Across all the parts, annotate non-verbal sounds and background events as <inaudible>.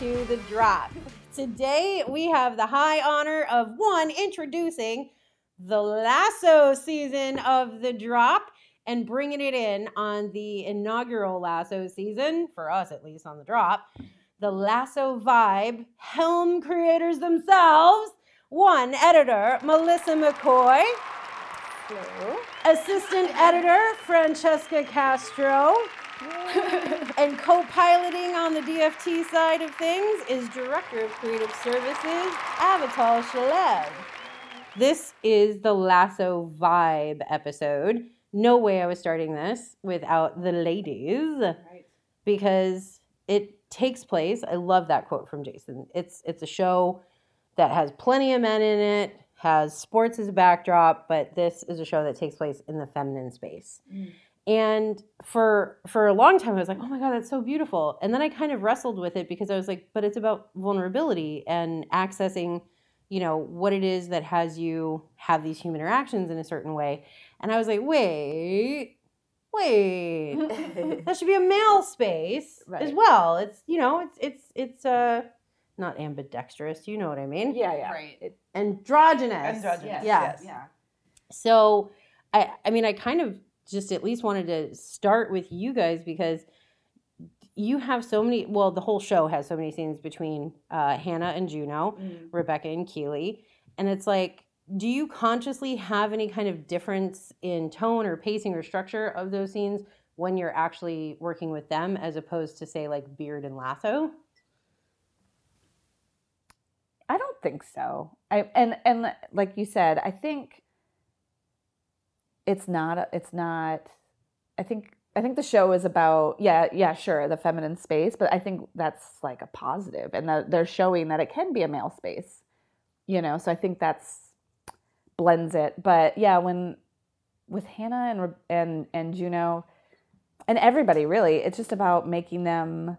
to the drop. Today we have the high honor of one introducing the lasso season of the drop and bringing it in on the inaugural lasso season, for us at least on the drop, the lasso vibe helm creators themselves. One editor, Melissa McCoy. Hello. Assistant editor, Francesca Castor. And co-piloting on the DFT side of things is Director of Creative Services, Avital Shalev. This is the Lasso Vibe episode. No way I was starting this without the ladies Right. because it takes place. I love that quote from Jason. It's it's a show that has plenty of men in it, has sports as a backdrop, but this is a show that takes place in the feminine space. Mm. And for for a long time I was like, "Oh my god, that's so beautiful." And then I kind of wrestled with it because I was like, "But it's about vulnerability and accessing, you know, what it is that has you have these human interactions in a certain way." And I was like, "Wait, wait <laughs> that should be a male space as well. It's you know, it's it's it's uh not ambidextrous, you know what I mean? Yeah, yeah. Right. Androgynous. Androgynous, Yes. Yeah. yes. Yeah. So I I mean I kind of just at least wanted to start with you guys because you have so many well the whole show has so many scenes between uh, Hannah and Juno, Mm. Rebecca and Keely, and it's like do you consciously have any kind of difference in tone or pacing or structure of those scenes when you're actually working with them as opposed to say like Beard and Lasso? I don't think so. I and and like you said, I think it's not it's not I think I think the show is about yeah, yeah, sure, the feminine space, but I think that's like a positive and that they're showing that it can be a male space. You know, so I think that's blends it. But yeah, when with Hannah and and and Juno and everybody really, it's just about making them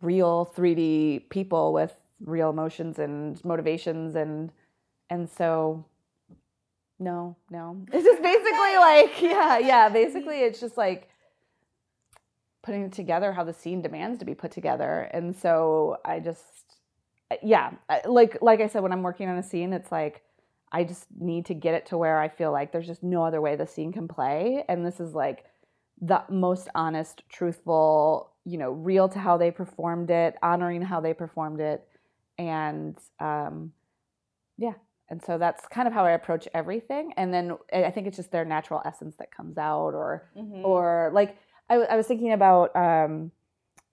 real 3D people with real emotions and motivations and and so no, no. <laughs> It's just basically <laughs> like yeah, yeah, basically <laughs> it's just like putting it together how the scene demands to be put together. And so I just yeah, like like I said when I'm working on a scene it's like I just need to get it to where I feel like there's just no other way the scene can play and this is like the most honest, truthful, you know, real to how they performed it, honoring how they performed it, and um, yeah, and so that's kind of how I approach everything. And then I I think it's just their natural essence that comes out, or Mhm. or like I, w- I was thinking about um,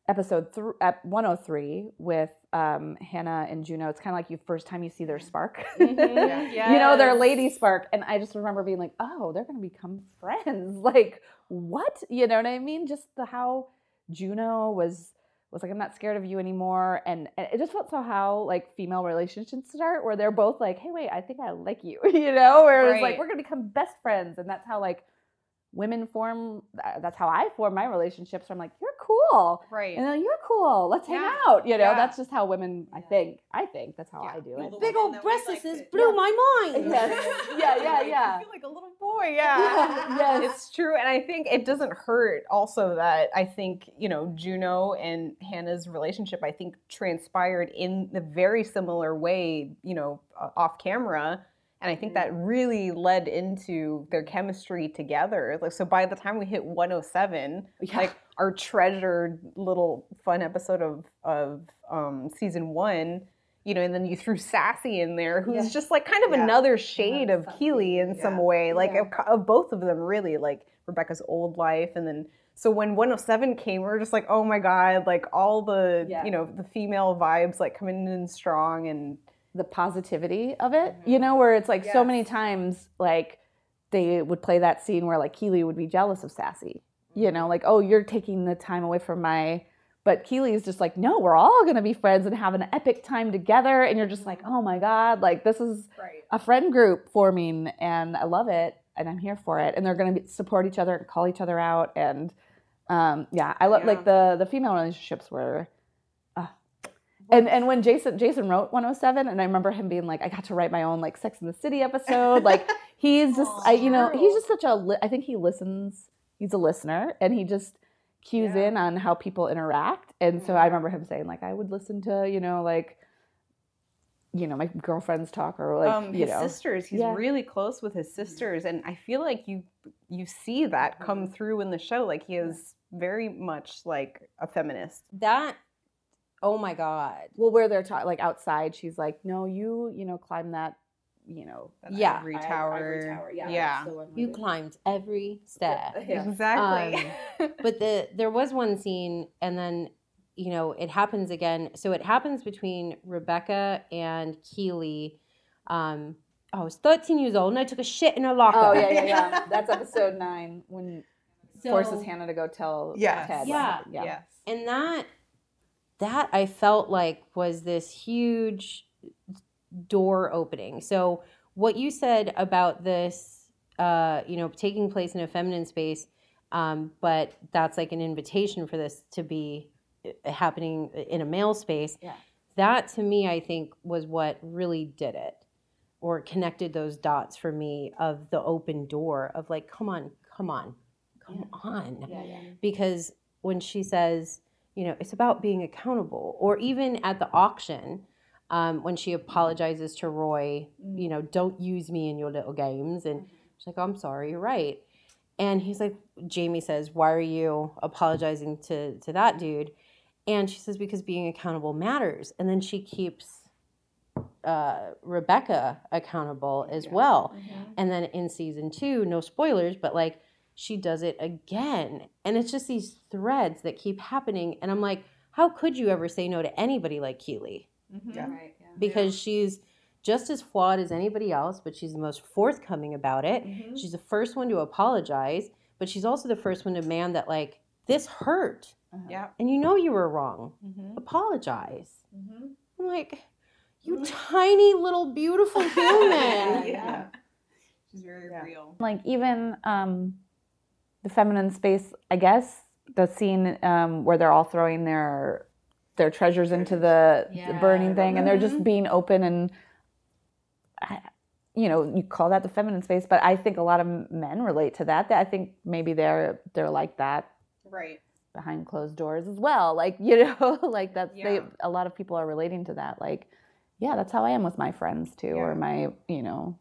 episode th- at 103 with um, Hannah and Juno. It's kind of like you first time you see their spark. Mhm. <laughs> you know, their lady spark. And I just remember being like, oh, they're going to become friends. <laughs> Like, what? You know what I mean? Just the how Juno was was like, I'm not scared of you anymore. And, and it just felt so how like female relationships start where they're both like, hey, wait, I think I like you, <laughs> you know, where it was like, we're going to become best friends. And that's how like women form, that's how I form my relationships. I'm like, you're cool. Right. And then you're cool. Let's hang out. You know, Yeah. that's just how women, I think, I think that's how Yeah. I do it. Big old that breasts blew Yeah. my mind. <laughs> Yes. Yeah, <laughs> yeah, Like, yeah. I feel like a little boy. Yeah. <laughs> Yes. It's true. And I think it doesn't hurt also that I think, you know, Juno and Hannah's relationship, I think, transpired in a very similar way, you know, uh, off camera. And I think that really led into their chemistry together. Like, so by the time we hit 107, Yeah. like our treasured little fun episode of of um, season one, you know, and then you threw Sassy in there, who's Yeah. just like kind of Yeah. another shade of Sassy, Keely in some way, like of, of both of them, really, like Rebecca's old life, and then so when 107 came, we were just like, oh my god, like all the Yeah. you know the female vibes like coming in strong and the positivity of it, mm-hmm. you know, where it's like so many times, like they would play that scene where like Keely would be jealous of Sassy, you know, mm-hmm. like, oh, you're taking the time away from my. But Keely's just like, no, we're all gonna be friends and have an epic time together. And you're just like, mm-hmm. oh my God, like this is Right. a friend group forming and I love it and I'm here for it. And they're going to support each other and call each other out. And um, yeah, I love Yeah. like the the female relationships were. And and when Jason Jason wrote 107, and I remember him being like, I got to write my own like Sex in the City episode. <laughs> Like he's just, I you know, he's just such a. Li- I think he listens. He's a listener, and he just cues Yeah. in on how people interact. And so I remember him saying like I would listen to, you know, like you know, my girlfriends talk or like, um, you his know. sisters. He's Yeah. really close with his sisters, and I feel like you you see that come through in the show. Like he is very much like a feminist. That, oh my God. Well, where they're ta- like outside, she's like, "No, you, you know, climb that, you know, that Yeah. ivory i- tower. ivory tower. Yeah, yeah. the You climbed every stair. Yeah. <laughs> exactly. but the there was one scene and then you know it happens again so it happens between rebecca and keely um oh, i was 13 years old and i took a shit in a locker Oh yeah, yeah, <laughs> yeah. That's episode nine when So- forces Hannah to go tell Yes. Ted. Yeah. yeah. Yes. and that that i felt like was this huge door opening so what you said about this uh you know taking place in a feminine space um but that's like an invitation for this to be uh, happening in a male space Yeah. that to me i think was what really did it or connected those dots for me of the open door of like come on come on come on Yeah, yeah. because when she says, you know, it's about being accountable, or even at the auction, um, when she apologizes to Roy, you know, don't use me in your little games, and she's like, I'm sorry, you're right, and he's like, Jamie says, why are you apologizing to to that dude? And she says because being accountable matters, and then she keeps uh, Rebecca accountable as well. And then in season two, no spoilers, but like she does it again. And it's just these threads that keep happening. And I'm like, how could you ever say no to anybody like Keely? Yeah. Right, yeah. Because she's just as flawed as anybody else, but she's the most forthcoming about it. Mm-hmm. She's the first one to apologize, but she's also the first one to demand that, like, this hurt. Uh-huh. Yeah. And you know you were wrong. Mhm. Apologize. Mm-hmm. I'm like, you <laughs> tiny little beautiful <laughs> human. Yeah. She's very Yeah. real. Like even um, the feminine space, I guess the scene um, where they're all throwing their their treasures into the, the burning thing, and they're just Mhm. being open and. I, you know, you call that the feminine space, but I think a lot of men relate to that. That I think maybe they're they're like that Right. behind closed doors as well. <laughs> Like, you know, like that's they Yeah. a lot of people are relating to that. Like, yeah, that's how I am with my friends too, or my, you know,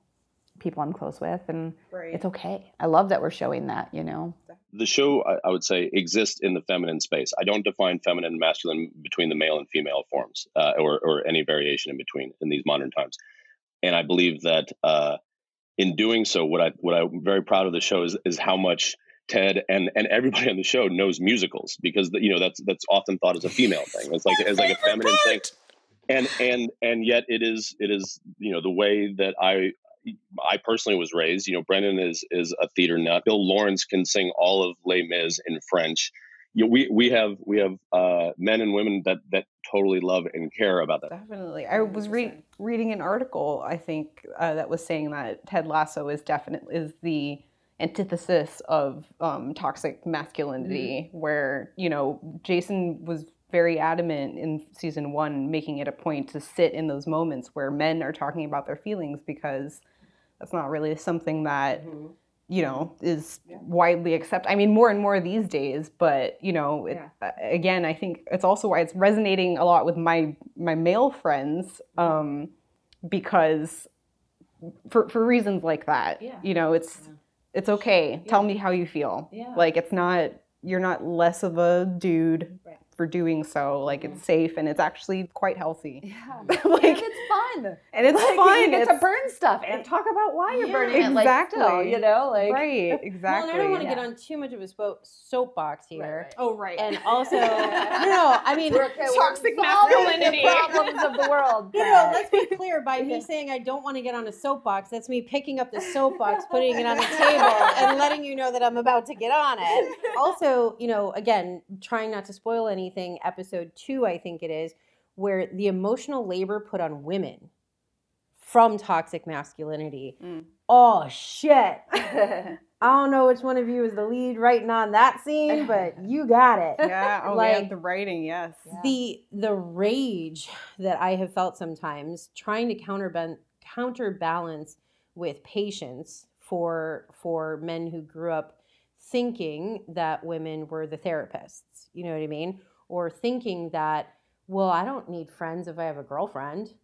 people I'm close with. And Right. it's okay. I love that we're showing that, you know. the show I, I would say exists in the feminine space. I don't define feminine and masculine between the male and female forms, uh, or or any variation in between in these modern times. And I believe that uh, in doing so, what I what I'm very proud of the show is is how much Ted and and everybody on the show knows musicals because the, you know that's that's often thought as a female thing. It's like it's like a <laughs> feminine thing, and and and yet it is it is you know the way that I I personally was raised. You know, Brendan is is a theater nut. Bill Lawrence can sing all of Les Mis in French. You know, we we have we have uh, men and women that that totally love and care about that. Definitely. I was re- reading an article, I think, uh, that was saying that Ted Lasso is definitely is the antithesis of um, toxic masculinity, where you know Jason was very adamant in season one, making it a point to sit in those moments where men are talking about their feelings because that's not really something that you know is widely accepted i mean more and more these days but you know it, uh, again i think it's also why it's resonating a lot with my my male friends um because for for reasons like that Yeah. you know it's it's okay. Tell me how you feel. Yeah. like it's not you're not less of a dude. Right. For doing so like it's safe and it's actually quite healthy Yeah. <laughs> like and it's fun. and it's like, fun You get to it's- burn stuff and talk about why you're Yeah. burning it. Like, still, Exactly. you know, like right <laughs> exactly Well, and I don't want to Yeah. get on too much of a spo- soapbox here. right. oh right And <laughs> also, no, no, I mean, We're we're Toxic solving masculinity. the problems of the world. No, but- no, let's be clear. By me saying I don't want to get on a soapbox, that's me picking up the soapbox, putting it on the table, and letting you know that I'm about to get on it. Also, you know, again, trying not to spoil anything, episode two, I think it is, where the emotional labor put on women from toxic masculinity. Mm. Oh, shit. <laughs> I don't know which one of you is the lead writing on that scene, but <laughs> you got it yeah oh Like- yeah the writing yes the the rage that I have felt sometimes trying to counterban- counterbalance with patience for for men who grew up thinking that women were the therapists. You know what I mean? Or thinking that, well, I don't need friends if I have a girlfriend.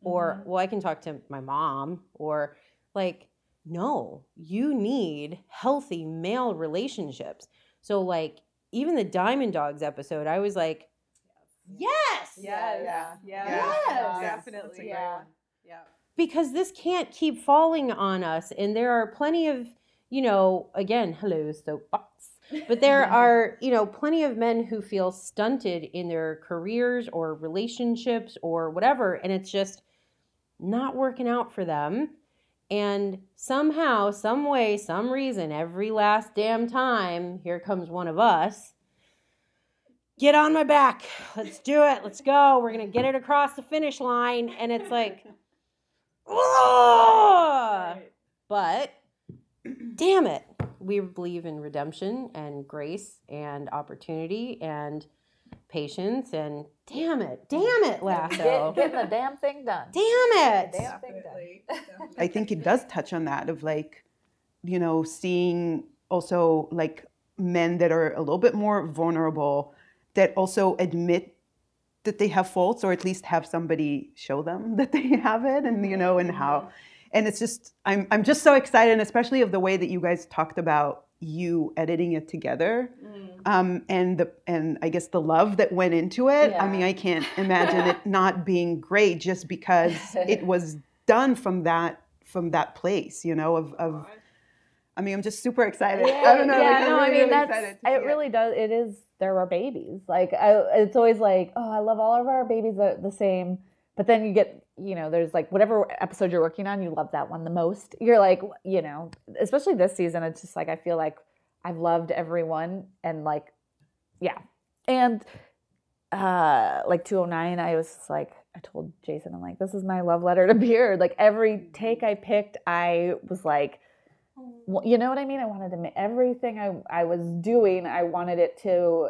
Or, well, I can talk to my mom. Or, like, no, you need healthy male relationships. So, like, even the Diamond Dogs episode, I was like, yes, Yes. Yeah. Yeah. Yes. Definitely. Yeah. Yeah. because this can't keep falling on us. And there are plenty of, you know, again, hello, soapbox. But there are, you know, plenty of men who feel stunted in their careers or relationships or whatever. And it's just not working out for them. And somehow, some way, some reason, every last damn time, here comes one of us. Get on my back. Let's do it. Let's go. We're going to get it across the finish line. And it's like, <laughs> but damn it. We believe in redemption and grace and opportunity and patience. And damn it. Damn it, Lasso. Get, getting the damn thing done. Damn it. Damn thing done. <laughs> I think it does touch on that of like, you know, seeing also like men that are a little bit more vulnerable that also admit that they have faults or at least have somebody show them <laughs> that they have it and you know and how mm-hmm. And it's just I'm I'm just so excited and especially of the way that you guys talked about you editing it together um, and the and I guess the love that went into it. I mean, I can't imagine it not being great just because it <laughs> was done from that from that place, you know, of, of I mean, I'm just super excited. I don't know. Yeah, like, I'm no, I mean really that's excited to see it. Really does. It is. There are babies. Like I, it's always like, oh, I love all of our babies are the same. But then you get, you know, there's like whatever episode you're working on, you love that one the most. You're like, you know, especially this season, it's just like I feel like I've loved everyone and like, yeah, and uh like 209 i was like i told jason i'm like this is my love letter to <laughs> beard. Like every take i picked i was like you know what i mean? I wanted to make everything i i was doing i wanted it to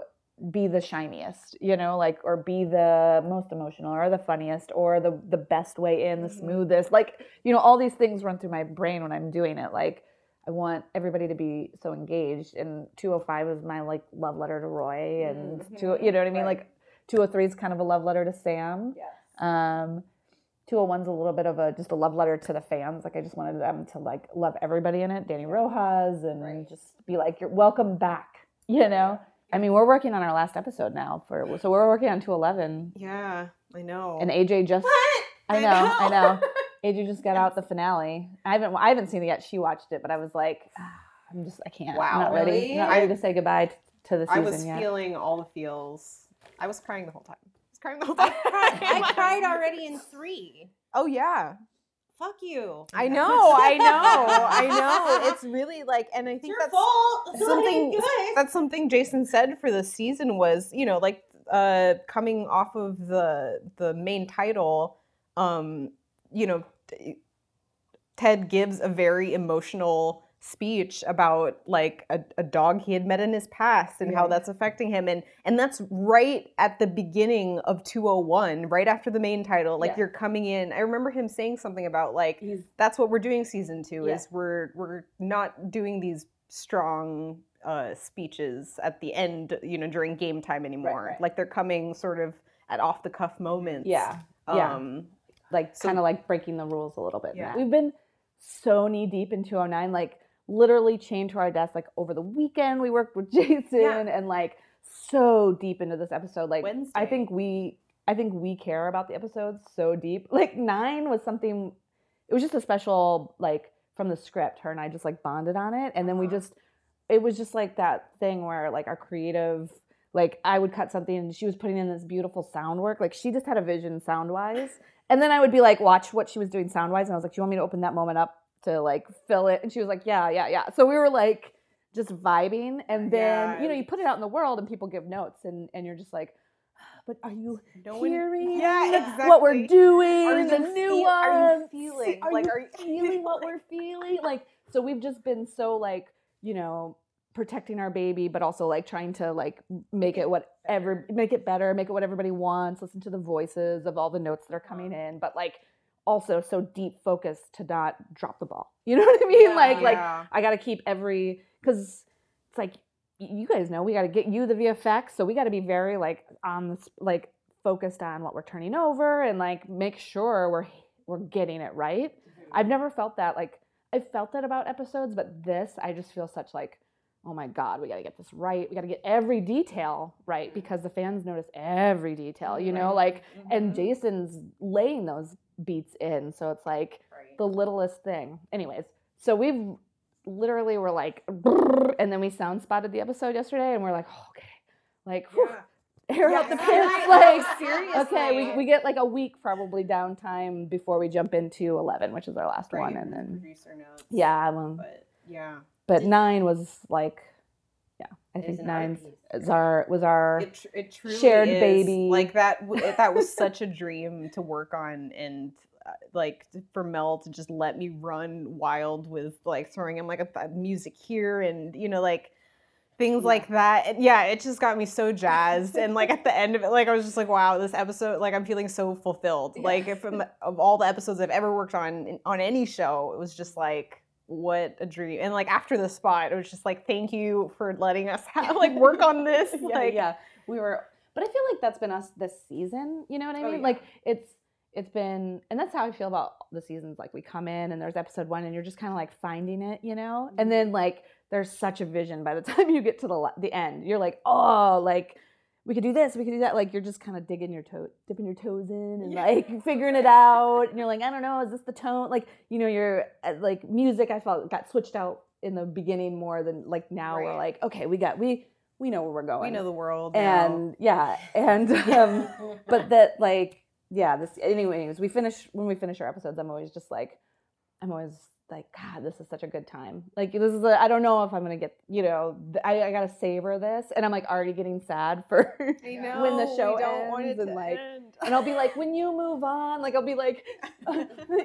be the shiniest you know like or be the most emotional or the funniest or the the best way in the smoothest like you know all these things run through my brain when i'm doing it like I want everybody to be so engaged. And 205 is my like love letter to Roy, and two, you know what I mean. Like 203 is kind of a love letter to Sam. Yes. Um, 201 is a little bit of a just a love letter to the fans. Like I just wanted them to like love everybody in it, Danny Rojas, and just be like, "You're welcome back." <laughs> You know. I mean, we're working on our last episode now for so we're working on 211, Yeah, I know. and AJ just I know, I know. AJ just got out the finale. I haven't I haven't seen it yet. She watched it, but I was like, ah, I'm just I can't. Wow, I'm not ready. really? Not ready to say goodbye t- to the season I was yet. feeling all the feels. I was crying the whole time. I was crying the whole time. I <laughs> cried already in three. Oh yeah, Fuck you. I <laughs> know, I know, I know. It's really like, and I think that's fault. <laughs> something that's something Jason said for the season was, you know, like uh coming off of the the main title, um, you know, Ted gives a very emotional speech about like a, a dog he had met in his past and how that's affecting him and and that's right at the beginning of 201 right after the main title like Yeah. you're coming in i remember him saying something about like He's that's what we're doing season two Yeah. is we're we're not doing these strong uh, speeches at the end you know during game time anymore right. like they're coming sort of at off the cuff moments yeah, yeah. um like so- kind of like breaking the rules a little bit. Yeah. We've been so knee deep in 209, like literally chained to our desk. Like over the weekend, we worked with <laughs> Jason Yeah. and like so deep into this episode. Like Wednesday. I think we, I think we care about the episodes so deep. <laughs> Like nine was something. It was just a special like from the script. Her and I just like bonded on it, and then we Uh-huh. just. It was just like that thing where like our creative like I would cut something and she was putting in this beautiful sound work. Like she just had a vision sound wise. And then I would be like, watch what she was doing sound wise. And I was like, Do you want me to open that moment up to like fill it? And she was like, Yeah, yeah, yeah. So we were like just vibing. Oh and then, Yeah. you know, you put it out in the world and people give notes and, and you're just like, ah, but are you no one hearing yeah what we're doing? Are the new feel- one. are you feeling? Are Like, you are you- feeling what <laughs> we're feeling? Like, so we've just been so like, you know, protecting our baby, but also like trying to like make it whatever, make it better, make it what everybody wants. Listen to the voices of all the notes that are coming uh-huh. in, but like also so deep focused to not drop the ball. <laughs> You know what I mean? like, like Yeah. I got to keep every because it's like you guys know we got to get you the VFX, so we got to be very like on this like focused on what we're turning over and like make sure we're we're getting it right. Mm-hmm. I've never felt that like I've felt that about episodes, but this I just feel such like oh my god, we got to get this right. We got to get every detail right mm-hmm. because the fans notice every detail, you know, like and mm-hmm. Jason's laying those beats in, so it's like the littlest thing. Anyways, so we've literally were like, and then we sound spotted the episode yesterday, and we're like, oh, okay, like whew, air out the <laughs> pits, like seriously. okay, we, we get like a week probably downtime before we jump into eleven, which is our last one, and then yeah, well, But yeah. but nine was like, yeah, I think an nine is our was our It, it truly shared is. baby. Like that. That was such a <laughs> dream to work on, and uh, like for Mel to just let me run wild with like throwing in like a, music here, and you know like things like that. And yeah, it just got me so jazzed. and like at the end of it, like I was just like, wow, this episode, like I'm feeling so fulfilled. Like from of all the episodes I've ever worked on in- on any show, it was just like. What a dream! And like after the spot, it was just like, thank you for letting us <laughs> have, like work on this. <laughs> yeah, like, yeah, we were, but I feel like that's been us this season. You know what I Oh, mean? yeah. Like it's it's been, and that's how I feel about the seasons. Like we come in and there's episode one, and you're just kind of like finding it, you know, and mm-hmm. then like there's such a vision by the <laughs> time you get to the the end. You're like, oh, like we could do this, we could do that. Like you're just kind of digging your toe, dipping your toes in, and like <laughs> figuring it out. And you're like, I don't know, is this the tone? Like you know, you're uh, like music. I felt got switched out in the beginning more than like now. We're like, okay, we got we we know where we're going we know the world. now. and yeah and <laughs> um but that <laughs> like yeah this anyways we finish when we finish our episodes i'm always just like i'm always like god this is such a good time like this is a, i don't know if i'm gonna get you know I, I gotta savor this and i'm like already getting sad <laughs> for know, when the show we don't want ends and like end. and I'll be like, when you move on, like I'll be like, <laughs>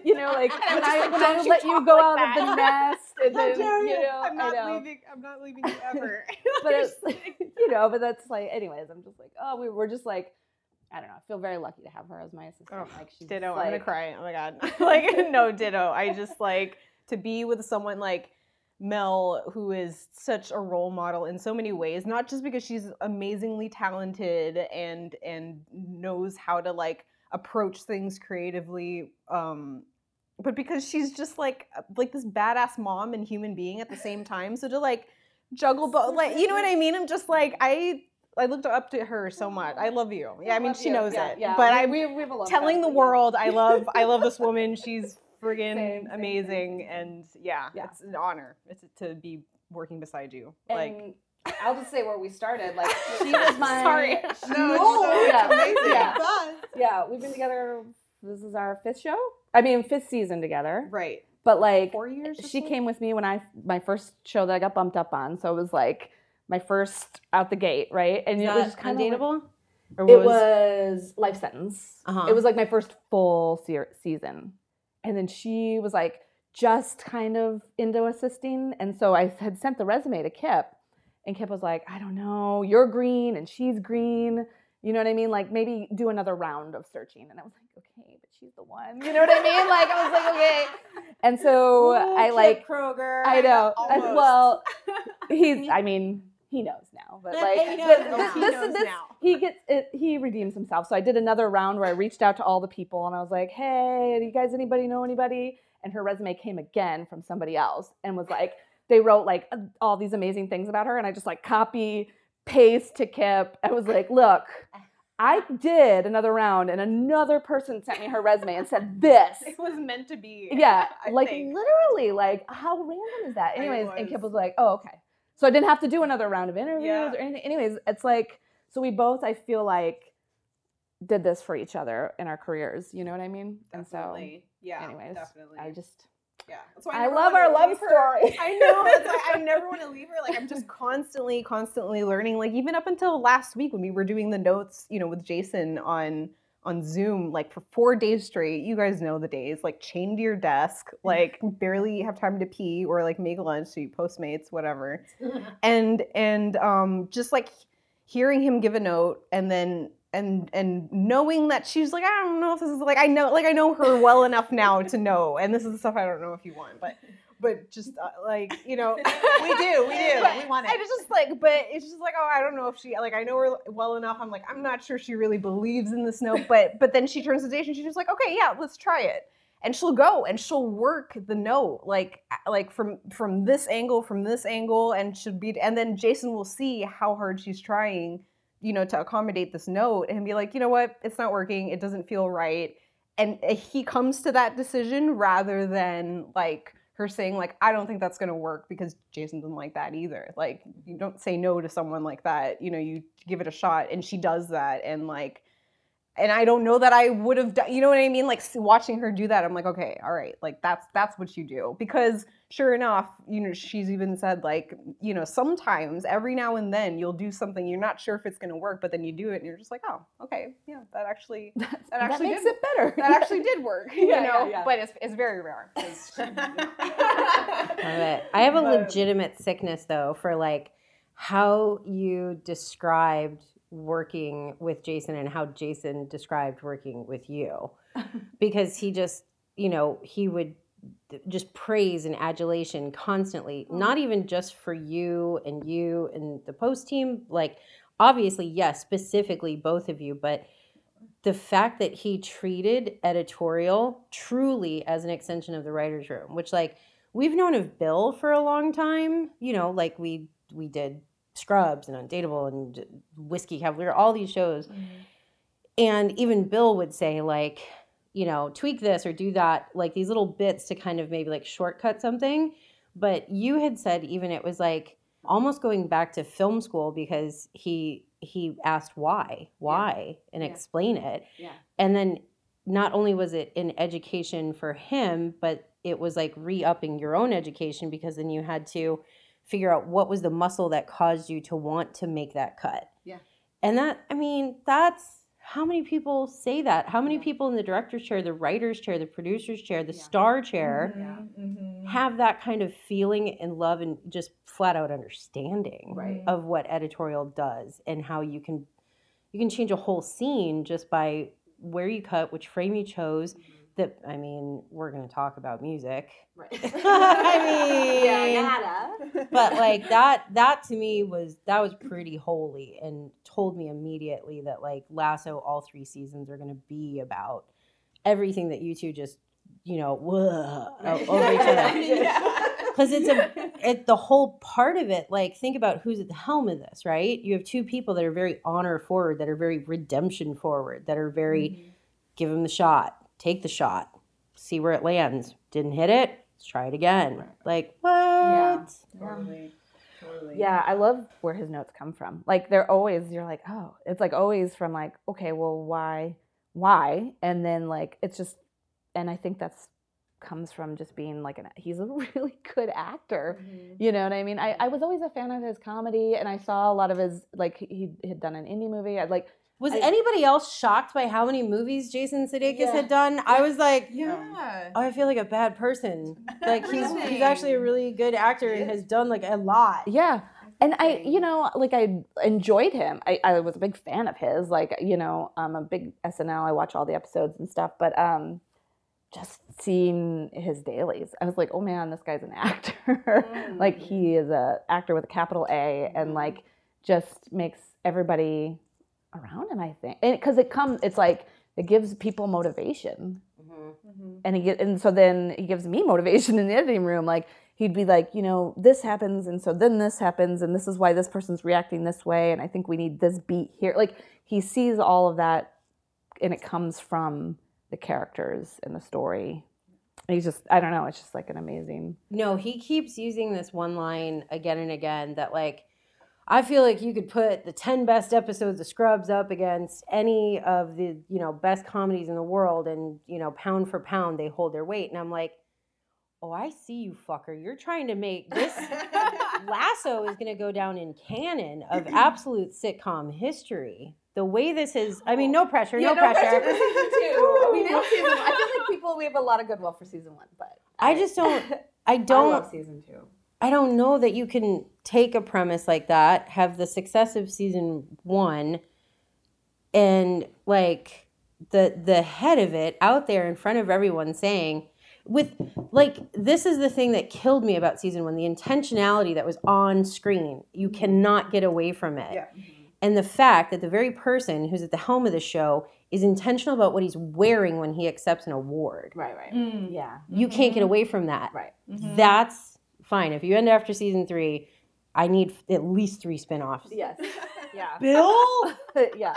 you know, like <laughs> when I like, when I "Don't you let you go like out that." of the nest, and then you you? know, I'm not know. leaving. I'm not leaving you ever. but it's you know, but that's like, anyways, I'm just like, oh, we were just like, I don't know. I feel very lucky to have her as my assistant. Oh, like she's ditto. just, I'm gonna cry. Oh my god. like no ditto. I just like to be with someone like Mel, who is such a role model in so many ways. Not just because she's amazingly talented and and knows how to like approach things creatively, um, but because she's just like like this badass mom and human being at the same time. So to like juggle both, like you know what I mean? I'm just like I. I looked up to her so much. I love you. Yeah, I mean she you. knows Yeah, it. yeah. But I we, we have a love telling the world I love I love this <laughs> woman. She's friggin' Same, same, amazing and yeah, Yeah. it's an honor. It's to be working beside you. Like I'll just say where we started. Like <laughs> she was my Sorry. <laughs> No, it's, so- it's yeah, amazing. yeah. It yeah, we've been together. This is our fifth show. I mean, fifth season together. right. But like, Four years. she so? came with me when I my first show that I got bumped up on. So it was like my first out the gate, right? And it was just kind of like, undateable? Or it was life sentence. Uh-huh. It was like my first full se- season, and then she was like just kind of into assisting, and so I had sent the resume to Kip, and Kip was like, I don't know, you're green and she's green. You know what I mean? Like maybe do another round of searching. And I was like, okay, but she's the one. You know what I mean? Like I was like, okay. And so I like Kroger. I know. I- well, <laughs> he's. I mean, he knows now, but like He <laughs> knows now. this, he knows this. He gets it. He redeems himself. So I did another round where I reached out to all the people and I was like, "Hey, do you guys anybody know anybody?" And her resume came again from somebody else and was like, they wrote like uh, all these amazing things about her, and I just like copy paste to Kip. I was like, "Look." I did another round, and another person sent me her resume and said <laughs> this It was meant to be. yeah, I like think. literally, like how random is that? Anyways, and Kip was like, "Oh, okay." So I didn't have to do another round of interviews Yeah. or anything. Anyways, it's like so we both, I feel like, did this for each other in our careers. You know what I mean? Definitely. And so, yeah. anyways, definitely. I just Yeah. That's why I never love our love leave her. story. <laughs> I know. That's why I never <laughs> want to leave her. Like I'm just constantly, constantly learning. Like even up until last week when we were doing the notes, you know, with Jason on on Zoom, like for four days straight. You guys know the days, like chained to your desk, <laughs> like barely have time to pee or like make lunch, so you Postmates, whatever. <laughs> and and um just like hearing him give a note and then and and knowing that she's like I don't know if this is like I know like I know her well enough now to know and this is the stuff I don't know if you want but but just uh, like you know, <laughs> We do, we do. But- We want And it. it's just like, but it's just like, oh, I don't know if she like I know her well enough. I'm like, I'm not sure she really believes in this <laughs> note, but but then she turns to and she's just like, okay, yeah, let's try it. And she'll go and she'll work the note like like from from this angle, from this angle, and should be and then Jason will see how hard she's trying, you know, to accommodate this note and be like, you know what, it's not working, it doesn't feel right. And uh, he comes to that decision rather than like her saying like I don't think that's going to work because Jason doesn't like that either. Like you don't say no to someone like that. You know, you give it a shot and she does that and like and I don't know that I would have done, you know what I mean? Like watching her do that, I'm like, okay, all right, like that's that's what you do. Because sure enough, you know, she's even said like, you know, sometimes every now and then you'll do something you're not sure if it's going to work, but then you do it and you're just like, oh, okay, yeah, that actually <laughs> that that actually makes did, it better. <laughs> that actually did work, <laughs> you Yeah, know. yeah, yeah. But it's it's very rare. she- Love it. I have a But- legitimate sickness though for like how you described working with Jason and how Jason described working with you. because he just, you know, he would just praise and adulation constantly, mm-hmm. not even just for you and you and the post team, like obviously, yes, specifically both of you, but the fact that he treated editorial truly as an extension of the writers room, which like we've known of Bill for a long time, you know, like we we did Scrubs and Undateable and Whiskey Cavalier, all these shows. Mm-hmm. And even Bill would say like, you know, tweak this or do that, like these little bits to kind of maybe like shortcut something. But you had said even it was like almost going back to film school because he he asked why, why, and Yeah. explain it. Yeah. And then not only was it an education for him, but it was like re-upping your own education because then you had to figure out what was the muscle that caused you to want to make that cut. Yeah. And that I mean, that's how many people say that? How many people in the director's chair, the writer's chair, the producer's chair, the Yeah. star chair mm-hmm. Yeah. Mm-hmm. have that kind of feeling and love and just flat out understanding Right. of what editorial does and how you can you can change a whole scene just by where you cut, which frame you chose. Mm-hmm. That I mean, we're going to talk about music, Right. <laughs> I mean- yeah, but like <laughs> that that to me was that was pretty holy and told me immediately that like Lasso all three seasons are going to be about everything that you two just you know whoa, over each other. <laughs> Because it's a it the whole part of it like think about who's at the helm of this right? You have two people that are very honor forward that are very redemption forward that are very mm-hmm. give them the shot take the shot see where it lands didn't hit it let's try it again like what Yeah, Totally. Yeah, I love where his notes come from. Like they're always you're like, oh, it's like always from like, okay, well, why, why, and then like it's just, and I think that's comes from just being like an he's a <laughs> really good actor. Mm-hmm. You know what I mean? I, I was always a fan of his comedy, and I saw a lot of his like he he had done an indie movie. I like Was I- anybody else shocked by how many movies Jason Sudeikis Yeah. had done? I was like, Yeah. oh, I feel like a bad person. Like he's he's actually a really good actor and has done like a lot. Yeah. And I, you know, like I enjoyed him. I, I was a big fan of his. Like, you know, I'm a big SNL. I watch all the episodes and stuff. But um, just seeing his dailies, I was like, oh man, this guy's an actor. <laughs> like he is a actor with a capital A, and like just makes everybody around him. I think, because it comes, it's like it gives people motivation. Mm-hmm. Mm-hmm. And he get, and so then he gives me <laughs> motivation in the editing room like he'd be like you know this happens and so then this happens and this is why this person's reacting this way and i think we need this beat here. Like he sees all of that and it comes from the characters and the story. He's just i don't know it's just like an amazing No, he keeps using this one line again and again that like I feel like you could put the 10 best episodes of Scrubs up against any of the, you know, best comedies in the world and, you know, pound for pound they hold their weight and I'm like, "Oh, I see you fucker. You're trying to make this <laughs> Lasso is going to go down in canon of <clears throat> absolute sitcom history. The way this is, I mean, no pressure, no, pressure. for season two <laughs> i mean season i feel like people we have a lot of goodwill for season one but I just don't <laughs> I I don't love season two I don't know that you can take a premise like that, have the success of season one, and like the the head of it out there in front of everyone saying, with like this is the thing that killed me about season one the intentionality that was on screen you cannot get away from it Yeah. and the fact that the very person who's at the helm of the show is intentional about what he's wearing when he accepts an award Right, right. Mm. Yeah. you can't get away from that Right. that's fine if you end after season three i need at least three spin-offs Yes. <laughs> Yeah. <laughs> bill yeah.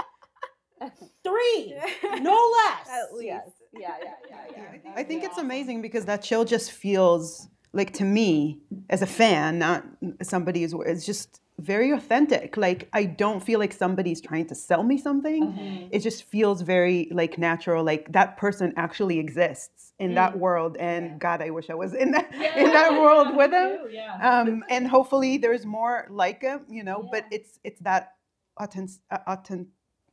three <laughs> no less At least. Yes. Yeah, yeah, yeah, yeah. I think it's amazing because that show just feels like to me as a fan, not somebody who's it's just very authentic. Like I don't feel like somebody's trying to sell me something. It just feels very like natural. Like that person actually exists in that world. And God, I wish I was in that in that world with them. Um, and hopefully there's more like him, you know. But it's it's that authentic. Uh, authentic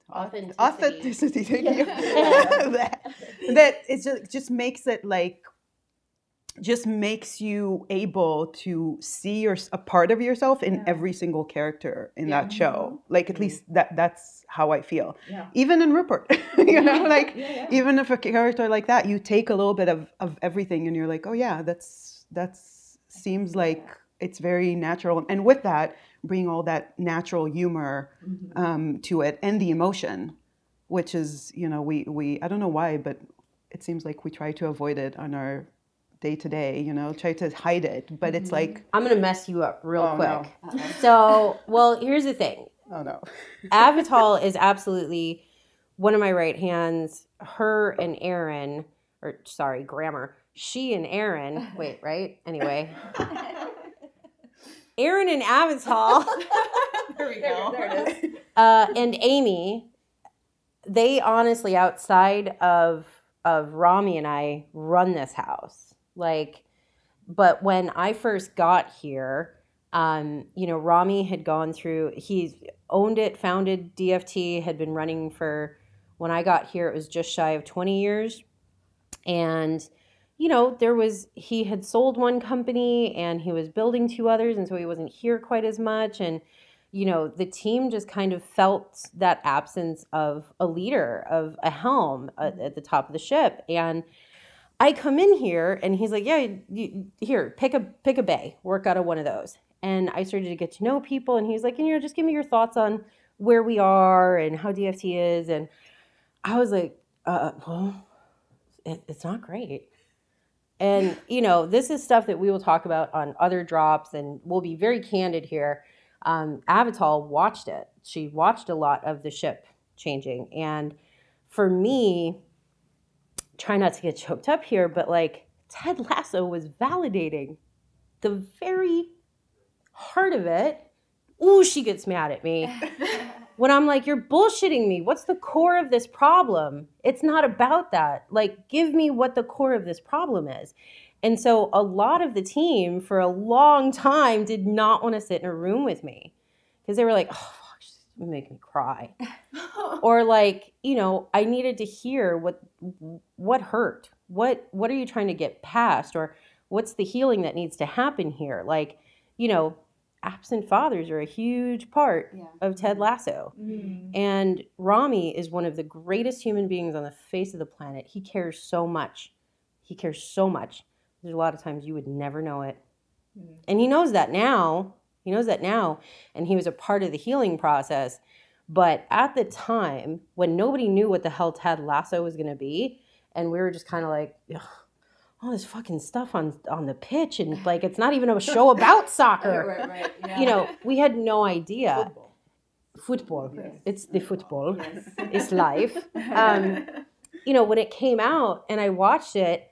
Authenticity. authenticity thank you <laughs> that, that it just, just makes it like just makes you able to see your, a part of yourself in every single character in that show. Like at least that that's how i feel. Yeah. even in rupert <laughs> you know like even if a character like that you take a little bit of, of everything and you're like oh yeah that's that's seems like it's very natural. And with that bring all that natural humor um, to it and the emotion which is you know we we i don't know why but it seems like we try to avoid it on our day to day you know try to hide it but it's like i'm gonna mess you up real Oh, no. quick so well here's the thing oh no <laughs> Avital is absolutely one of my right hands. Her and Aaron, or sorry, grammar. She and Aaron. Wait, right? Anyway, <laughs> Aaron and Avital there we go There it is. <laughs> uh, and Amy. They honestly, outside of of Rami and I, run this house. Like, but when I first got here, um, you know, Rami had gone through. He's owned it, founded DFT, had been running for. When I got here, it was just shy of twenty years, and you know, there was he had sold one company and he was building two others, and so he wasn't here quite as much, and you know, the team just kind of felt that absence of a leader, of a helm at, at the top of the ship. And I come in here and he's like, yeah, you, here, pick a, pick a bay, work out of one of those. And I started to get to know people and he was like, you know, just give me your thoughts on where we are and how DFT is. And I was like, uh, well, it, it's not great. And, you know, this is stuff that we will talk about on other drops and we'll be very candid here um, Avital watched it. She watched a lot of the ship changing. And for me, try not to get choked up here, but like Ted Lasso was validating the very heart of it. Ooh, she gets mad at me. <laughs> when I'm like, you're bullshitting me. What's the core of this problem? It's not about that. Like, give me what the core of this problem is. And so a lot of the team for a long time did not want to sit in a room with me because they were like, oh, she's make me cry. <laughs> or like, you know, I needed to hear what what hurt. What what are you trying to get past or what's the healing that needs to happen here? Like, you know, absent fathers are a huge part Yeah. of Ted Lasso. Mm-hmm. And Rami is one of the greatest human beings on the face of the planet. He cares so much. He cares so much. There's a lot of times you would never know it. Mm-hmm. And he knows that now. He knows that now. And he was a part of the healing process. But at the time, when nobody knew what the hell Ted Lasso was going to be, and we were just kind of like, "Ugh, all this fucking stuff on on the pitch, and like it's not even a show about <laughs> soccer. right, right. Yeah. You know, we had no idea. Football. It's the football. <laughs> It's life. Um, you know, when it came out and I watched it,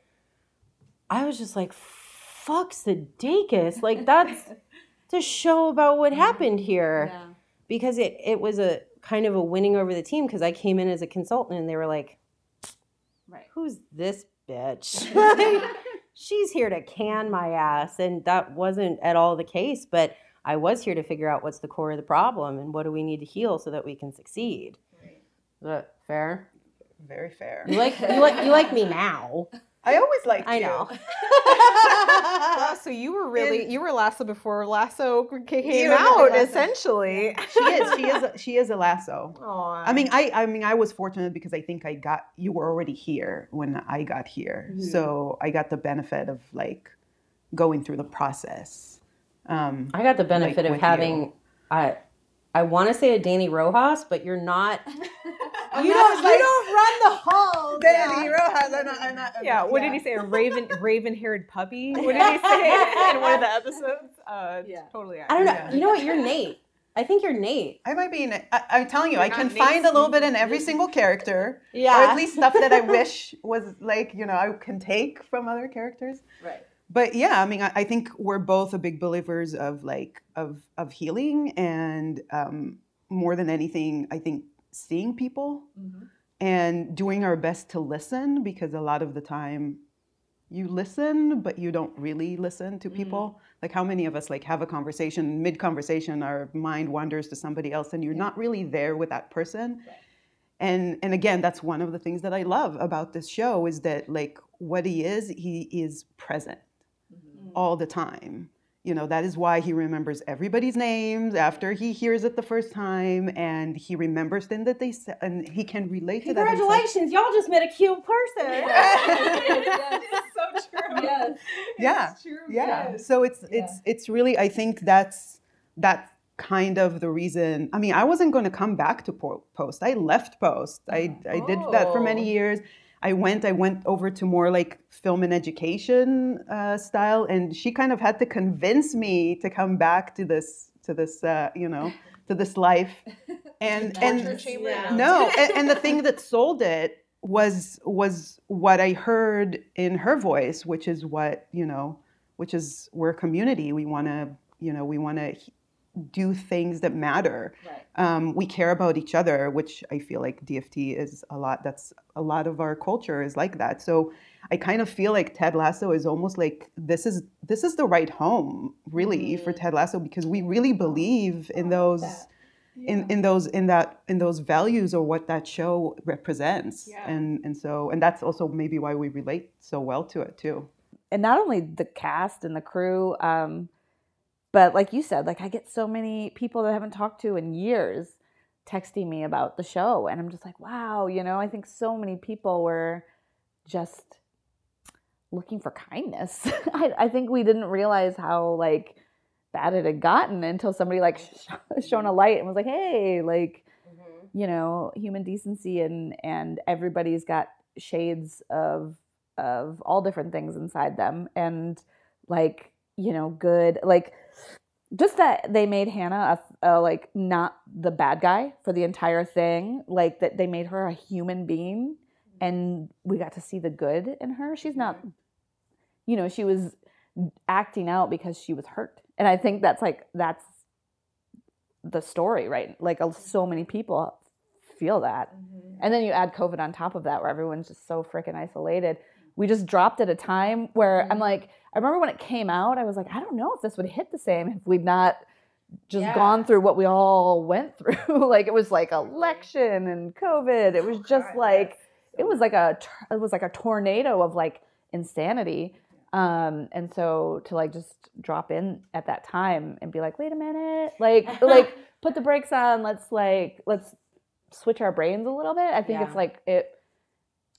I was just like, fuck's the Dacus. Like, that's <laughs> the show about what happened here. Yeah. Because it, it was a kind of a winning over the team because I came in as a consultant and they were like, Right. who's this bitch? <laughs> <laughs> She's here to can my ass. And that wasn't at all the case. But I was here to figure out what's the core of the problem and what do we need to heal so that we can succeed. Is that fair? Very fair. You like you like you like me now. <laughs> I always liked I you. know. <laughs> So you were really And- you were Lasso before Lasso came You out, Lasso. essentially. <laughs> she is. She is. A, she is a lasso. Aw. I mean, I. I mean, I was fortunate because I think I got. You were already here when I got here, Mm-hmm. so I got the benefit of like going through the process. Um, I got the benefit Like, of with having I I want to say a Danny Rojas, but you're not. <laughs> I'm you not don't. like- you don't run the halls. Danny Rojas. I'm not, I'm not, yeah, what did he say? A raven <laughs> raven-haired puppy? <laughs> What did he say in one of the episodes? Uh, Yeah. totally. I don't know. Yeah. You know what? You're Nate. I think you're Nate. I might be in. I, I'm telling you, I You're can not find a little bit in every single character, Yeah. or at least stuff that I <laughs> wish was like you know I can take from other characters. Right. But yeah, I mean, I, I think we're both a big believers of like of of healing and um, more than anything, I think seeing people mm-hmm. and doing our best to listen because a lot of the time you listen but you don't really listen to mm. people. Like how many of us like have a conversation mid conversation our mind wanders to somebody else and you're not really there with that person? And and again that's one of the things that i love about this show is that like what he is he is present mm-hmm. all the time you know that is why he remembers everybody's names after he hears it the first time and he remembers things that they said and he can relate to that. Congratulations, y'all just met a cute person. <laughs> It's so true. Yes. yeah It's true. yeah yes. so it's it's it's really i think that's that's kind of the reason i mean i wasn't going to come back to post i left post i i did that for many Oh. years i went i went over to more like film and education uh, style and she kind of had to convince me to come back to this to this uh, you know to this life <laughs> and and. Yeah. no and, <laughs> and the thing that sold it was was what i heard in her voice which is what you know which is we're a community we want to you know we want to do things that matter. Right. um, we care about each other which i feel like dft is a lot that's a lot of our culture is like that. So i kind of feel like ted lasso is almost like this is this is the right home really for ted lasso because we really believe in those in, in those in that in those values or what that show represents. Yeah. and and so and that's also maybe why we relate so well to it too. And not only the cast and the crew um but like you said like i get so many people that i haven't talked to in years texting me about the show and i'm just like wow you know? I think so many people were just looking for kindness. <laughs> I, I think we didn't realize how like bad it had gotten until somebody like sh- mm-hmm. shone a light and was like hey like mm-hmm. you know human decency and and everybody's got shades of of all different things inside them. And like you know good like just that they made hannah a, a like not the bad guy for the entire thing like that they made her a human being and we got to see the good in her. She's not mm-hmm. you know she was acting out because she was hurt. And i think that's like that's the story right? Like so many people feel that. Mm-hmm. And then you add covid on top of that where everyone's just so freaking isolated we just dropped at a time where i'm like i remember when it came out i was like i don't know if this would hit the same if we'd not just Yeah. gone through what we all went <laughs> through. Like it was like election and covid. It was just like it was like a it was like a tornado of like insanity. Um and so to like just drop in at that time and be like wait a minute. Like like <laughs> put the brakes on. Let's like let's switch our brains a little bit. I think Yeah. it's like it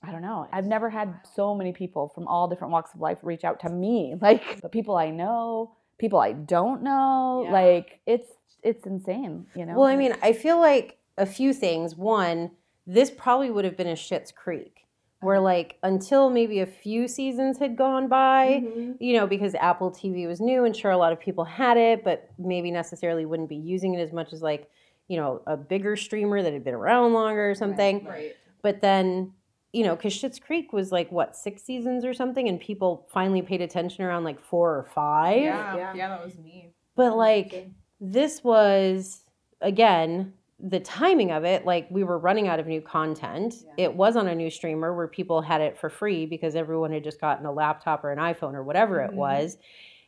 i don't know i've never had so many people from all different walks of life reach out to me <laughs> like the people i know people i don't know Yeah. like it's it's insane you know Well, I mean, I feel like a few things. One, this probably would have been a Schitt's Creek, where uh-huh. like until maybe a few seasons had gone by, mm-hmm. you know, because Apple TV was new and sure a lot of people had it, but maybe necessarily wouldn't be using it as much as like, you know, a bigger streamer that had been around longer or something. Right. But then, you know, because Schitt's Creek was like what six seasons or something, and people finally paid attention around like four or five. Yeah, Yeah. yeah, that was me. But like this was again the timing of it like we were running out of new content. It was on a new streamer where people had it for free because everyone had just gotten a laptop or an iPhone or whatever it Mhm. was.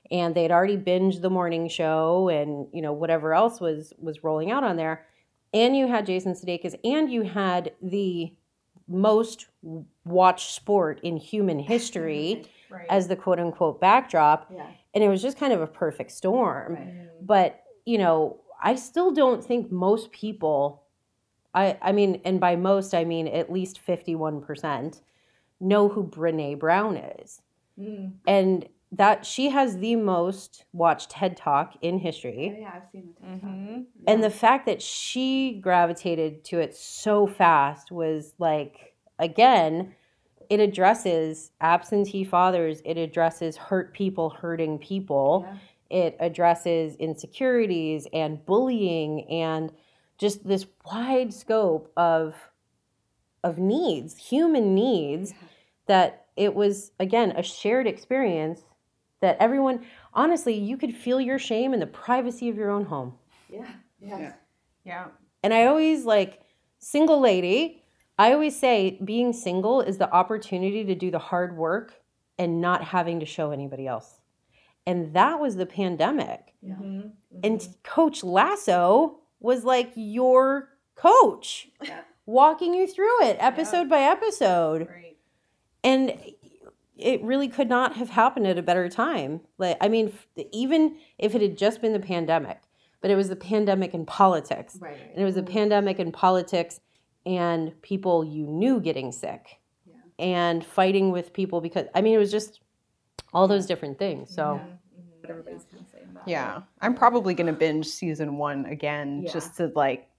And they'd already binged the morning show and you know whatever else was was rolling out on there. And you had Jason Sudeikis and you had the most watched sport in human <laughs> history Right. as the quote unquote backdrop yeah and it was just kind of a perfect storm. Mm-hmm. But, you know, I still don't think most people I I mean, and by most I mean at least 51% know who Brene Brown is. Mm. And that she has the most watched TED Talk in history. yeah, I've seen the Mhm. And the fact that she gravitated to it so fast was like, again, it addresses absentee fathers, it addresses hurt people hurting people, it addresses insecurities and bullying and just this wide scope of of needs, human needs that it was again a shared experience that everyone honestly you could feel your shame in the privacy of your own home. Yeah. Yeah. Yeah. And I always like single lady, I always say being single is the opportunity to do the hard work and not having to show anybody else. And that was the pandemic. Yeah. Mm-hmm. Mm-hmm. And Coach Lasso was like your coach, Yeah. walking you through it episode by episode. Right. And it really could not have happened at a better time. Like, I mean, even if it had just been the pandemic, but it was the pandemic in politics. Right. And it was a mm-hmm. pandemic in politics and people you knew getting sick and fighting with people because, I mean, it was just all those different things. So, mm-hmm. Everybody's kind of saying that. Yeah. I'm probably going to binge season one again Yeah. just to like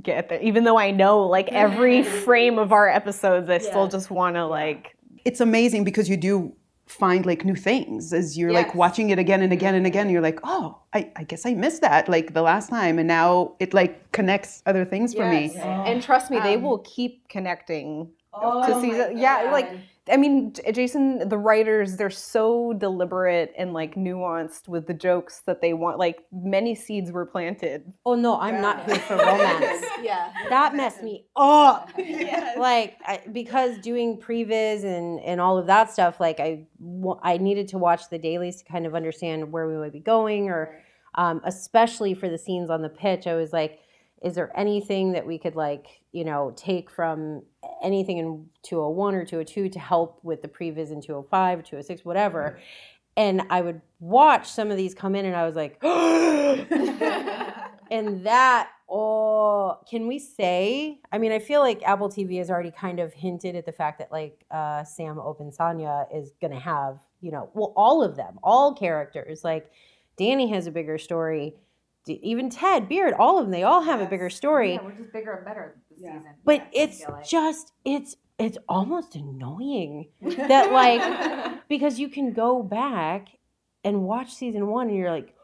get there. Even though I know like every frame of our episodes, I still just want to like. It's amazing because you do find like new things as you're like watching it again and again and again. You're like, oh, I, I guess I missed that like the last time, and now it like connects other things for me. And trust me, they Um, will keep connecting Oh to my season. Yeah, like God. I mean, Jason, the writers, they're so deliberate and like nuanced with the jokes that they want. Like many seeds were planted. oh no, I'm not here for romance. <laughs> yeah. that messed me up. <laughs> Like I, because doing previs and and all of that stuff, like I I needed to watch the dailies to kind of understand where we might be going, or um, especially for the scenes on the pitch. I was like, is there anything that we could like you know take from anything in 201 or 202 to help with the previs in 205, 206, whatever. And I would watch some of these come in, and I was like, <gasps> and that oh can we say i mean i feel like apple tv has already kind of hinted at the fact that like uh, sam Obisanya is gonna have you know well all of them all characters. Like danny has a bigger story even ted beard all of them they all have a bigger story Yeah, we're just bigger and better this season. but Yeah, it's like. just it's it's almost annoying <laughs> that like because you can go back and watch season one and you're like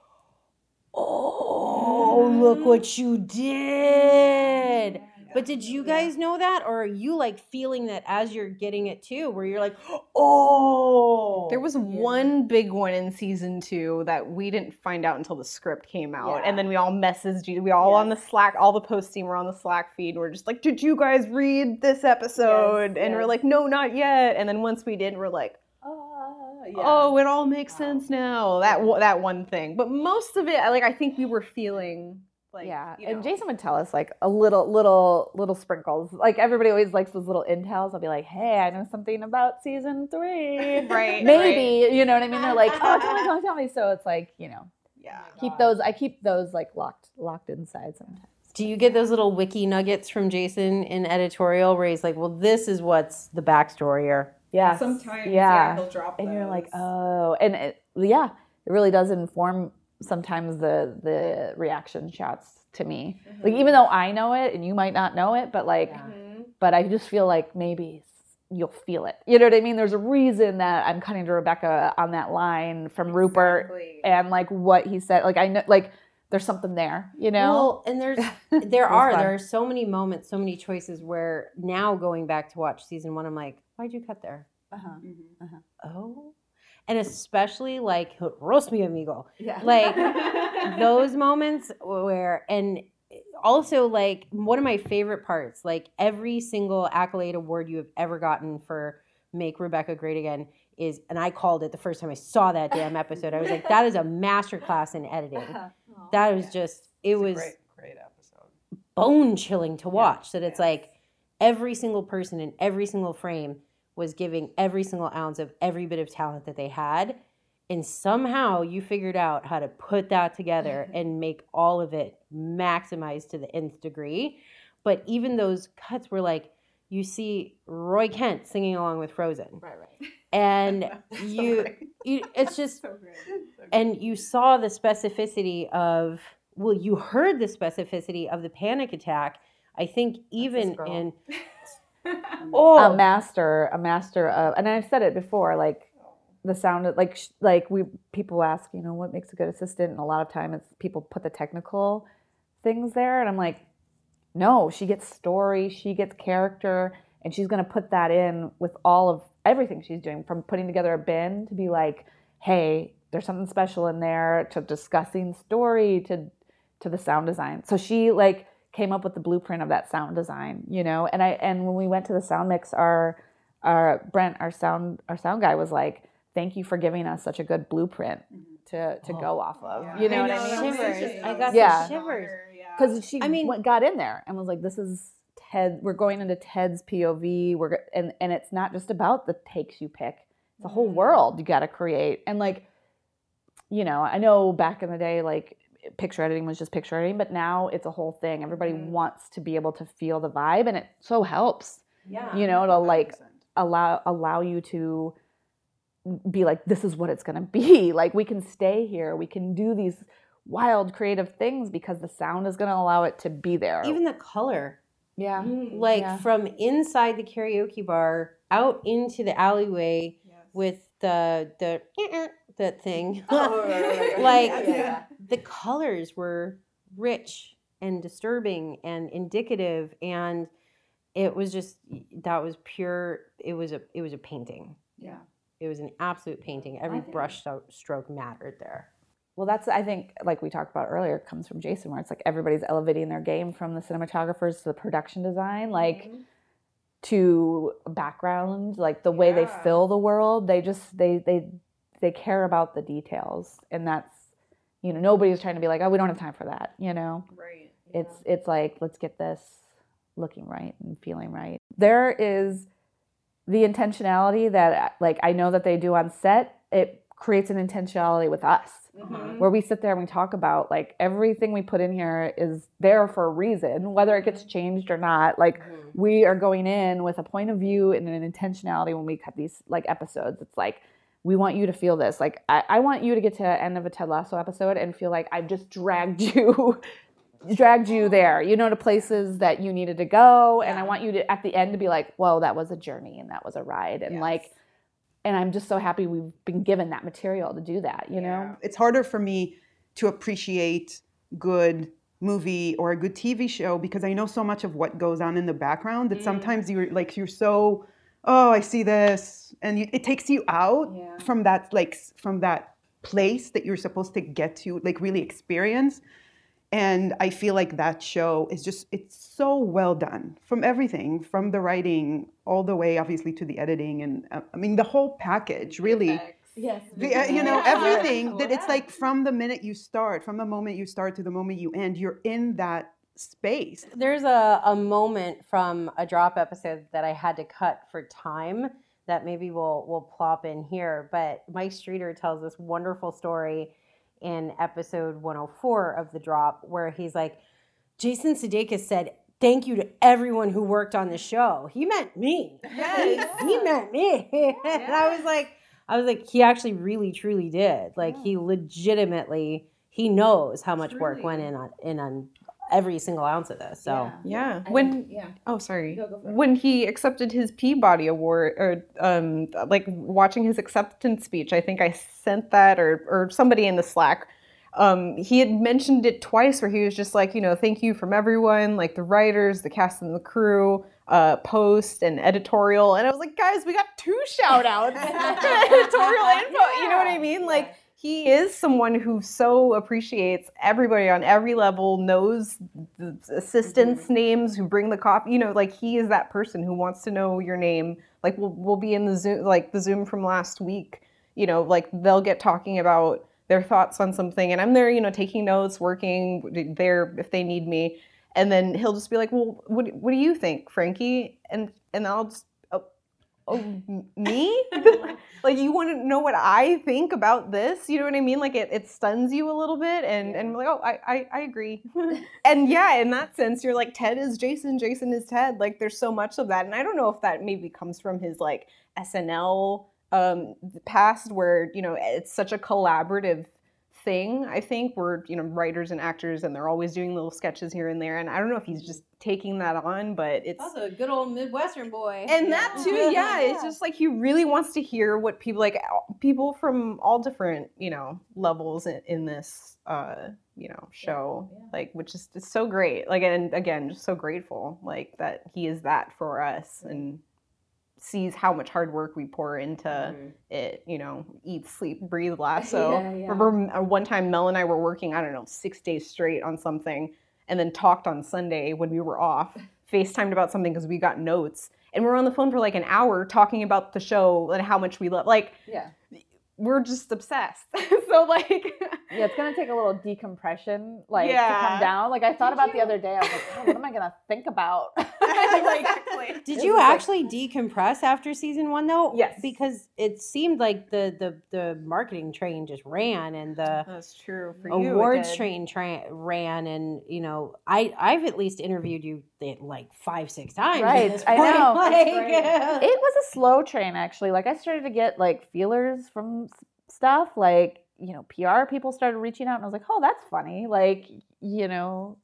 oh look what you did but did you guys know that or are you like feeling that as you're getting it too where you're like oh There was one big one in season two that we didn't find out until the script came out, and then we all messaged you. We all on the Slack, all the post team were on the Slack feed. And We're just like, "Did you guys read this episode?" and we're like, "No, not yet." And then once we did, we're like, Oh, yeah. "Oh, it all makes sense now." That wa- that one thing, but most of it, like, I think we were feeling like, yeah, you and. Jason would tell us like a little, little, little sprinkles. Like everybody always likes those little intels. I'll be like, "Hey, I know something about season three, <laughs> Right, Maybe you know what I mean." They're like, "Oh, tell me, tell me, tell me." So it's like you know, yeah. keep those. I keep those like locked, locked inside sometimes. do you get those little wiki nuggets from jason in editorial where he's like well this is what's the backstory or Yeah, Sometimes, yeah, yeah, he'll drop it. and you're like, oh, and it, yeah, it really does inform sometimes the the reaction shots to me. Mm-hmm. Like even though I know it and you might not know it, but like, mm-hmm. but I just feel like maybe you'll feel it. You know what I mean? There's a reason that I'm cutting to Rebecca on that line from Rupert and like what he said. Like I know, like there's something there. You know? Well, and there's <laughs> there are fun. there are so many moments, so many choices where now going back to watch season one, I'm like, why'd you cut there? uh-huh. Mm-hmm. Oh, and especially like roast me, amigo. Yeah. Like <laughs> those moments where and eh, also like one of my favorite parts, like every single accolade award you have ever gotten for Make Rebecca Great Again is, and I called it the first time I saw that damn <laughs> episode. I was like, that is a masterclass in editing. <laughs> That was just, it was great, great episode. bone chilling to watch. That it's like every single person in every single frame was giving every single ounce of every bit of talent that they had. and somehow you figured out how to put that together and make all of it maximized to the nth degree. But even those cuts were like you see Roy Kent singing along with Frozen, Right, right. <laughs> and you, you it's just <laughs> and you saw the specificity of well you heard the specificity of the panic attack. I think even in <laughs> <laughs> oh a master, a master of, and I've said it before, like the sound, of- like like we people ask, you know, what makes a good assistant, and a lot of time it's people put the technical things there, and I'm like, no, she gets story, she gets character, and she's gonna put that in with all of everything she's doing, from putting together a bin to be like, hey, there's something special in there, to discussing story, to to the sound design. So she like came up with the blueprint of that sound design, you know. And I and when we went to the sound mix, our our Brent, our sound our sound guy was like, "Thank you for giving us such a good blueprint to to oh. go off of." You know, what I mean? shivers i got Yeah. the shivers Because she I mean- went, got in there and was like, "This is Ted. We're going into Ted's POV. We're and and it's not just about the takes you pick. It's a whole mm. world you got to create. And like, you know, I know back in the day, like picture editing was just picture editing, but now it's a whole thing. Everybody mm-hmm. wants to be able to feel the vibe, and it so helps. yeah You know, to like allow allow you to be like this is what it's going to be. <laughs> Like we can stay here. We can do these wild creative things because the sound is going to allow it to be there. Even the color. Yeah. Mm, like Yeah. from inside the karaoke bar out into the alleyway with the the <laughs> that thing. Oh, <laughs> like the colors were rich and disturbing and indicative and it was just that was pure it was a it was a painting. Yeah. it was an absolute painting. Every brush stroke mattered there. Well that's i think like we talked about earlier comes from jason where it's like everybody's elevating their game from the cinematographers to the production design like mm-hmm. to background like the way they fill the world. They just they they they care about the details and that's you know nobody's trying to be like oh we don't have time for that you know? Right. it's it's like let's get this looking right and feeling right. There is the intentionality that like i know that they do on set. It creates an intentionality with us. Mm-hmm. Where we sit there and we talk about like everything we put in here is there for a reason whether it gets mm-hmm. changed or not. Like mm-hmm. we are going in with a point of view and an intentionality when we cut these like episodes. It's like we want you to feel this. Like i, I want you to get to the end of a ted lasso episode and feel like i've just dragged <laughs> you dragged you there you know to places that you needed to go. And i want you to at the end to be like whoa that was a journey and that was a ride. And like and i'm just so happy we've been given that material to do that you know? It's harder for me to appreciate good movie or a good TV show because I know so much of what goes on in the background that mm. sometimes you're like you're so oh I see this. And you, it takes you out Yeah. from that like from that place that you're supposed to get to like really experience. And I feel like that show is just it's so well done from everything from the writing all the way obviously to the editing and uh, I mean the whole package really. yes. The, uh, you know everything that it's like from the minute you start from the moment you start to the moment you end you're in that space there's a, a moment from a drop episode that I had to cut for time that maybe we'll we'll plop in here. But Mike Streeter tells this wonderful story in episode 104 of the drop where he's like, Jason Sudeikis said, Thank you to everyone who worked on the show. He meant me. Yes. he meant me. and I was like, I was like, he actually really truly did. Like he legitimately he knows how much work went in on in on every single ounce of this. So Yeah. When yeah oh sorry. go for it. when he accepted his Peabody Award or um like watching his acceptance speech, I think I sent that or or somebody in the Slack. Um, he had mentioned it twice where he was just like, you know, thank you from everyone, like the writers, the cast and the crew, uh, post and editorial. And I was like, guys, we got two shout outs. <laughs> <laughs> editorial info. You know what I mean? Like he is someone who so appreciates everybody on every level, knows the assistants' mm-hmm. names, who bring the coffee. You know, like he is that person who wants to know your name. Like we'll we'll be in the Zoom, like the Zoom from last week. You know, like they'll get talking about their thoughts on something, and I'm there, you know, taking notes, working there if they need me. And then he'll just be like, "Well, what what do you think, Frankie?" And and I'll just oh, me? <laughs> <laughs> like you want to know what I think about this? You know what I mean? Like it, it stuns you a little bit, and and like oh, I I, I agree. <laughs> and yeah, in that sense, you're like Ted is Jason, Jason is Ted. Like there's so much of that, and I don't know if that maybe comes from his like SNL um past where you know it's such a collaborative thing i think we're you know writers and actors and they're always doing little sketches here and there and i don't know if he's just taking that on but it's Also, a good old Midwestern boy. and that too yeah it's just like he really wants to hear what people like people from all different you know levels in, in this uh you know show like which is so great like and again just so grateful like that he is that for us and sees how much hard work we pour into Mm-hmm. it you know eat sleep breathe lasso Yeah, yeah. remember uh, one time mel and i were working i don't know six days straight on something and then talked on sunday when we were off <laughs> facetimed about something because we got notes and we are on the phone for like an hour talking about the show and how much we love like Yeah. we're just obsessed <laughs> so like <laughs> Yeah, it's gonna take a little decompression, like to come down. Like I thought about the other day, I was like, oh, what am I gonna think about? <laughs> Exactly. Did you is like- actually decompress after season one though? Yes. Because it seemed like the the the marketing train just ran and the that's true for awards did. train tra- ran and you know I I've at least interviewed you like five six times. Right, I point. know. Like, uh, it was a slow train actually. Like I started to get like feelers from stuff, like you know, PR people started reaching out, and I was like, oh, that's funny. Like you know,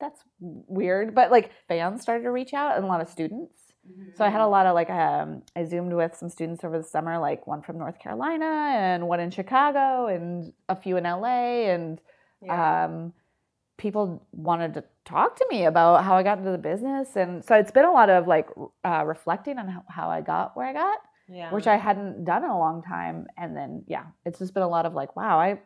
that's weird. But like fans started to reach out, and a lot of students. So I had a lot of like um, I zoomed with some students over the summer, like one from North Carolina and one in Chicago and a few in LA, and Yeah. um, people wanted to talk to me about how I got into the business, and so it's been a lot of like uh, reflecting on how, how I got where I got, yeah. which I hadn't done in a long time, and then yeah, it's just been a lot of like, wow, I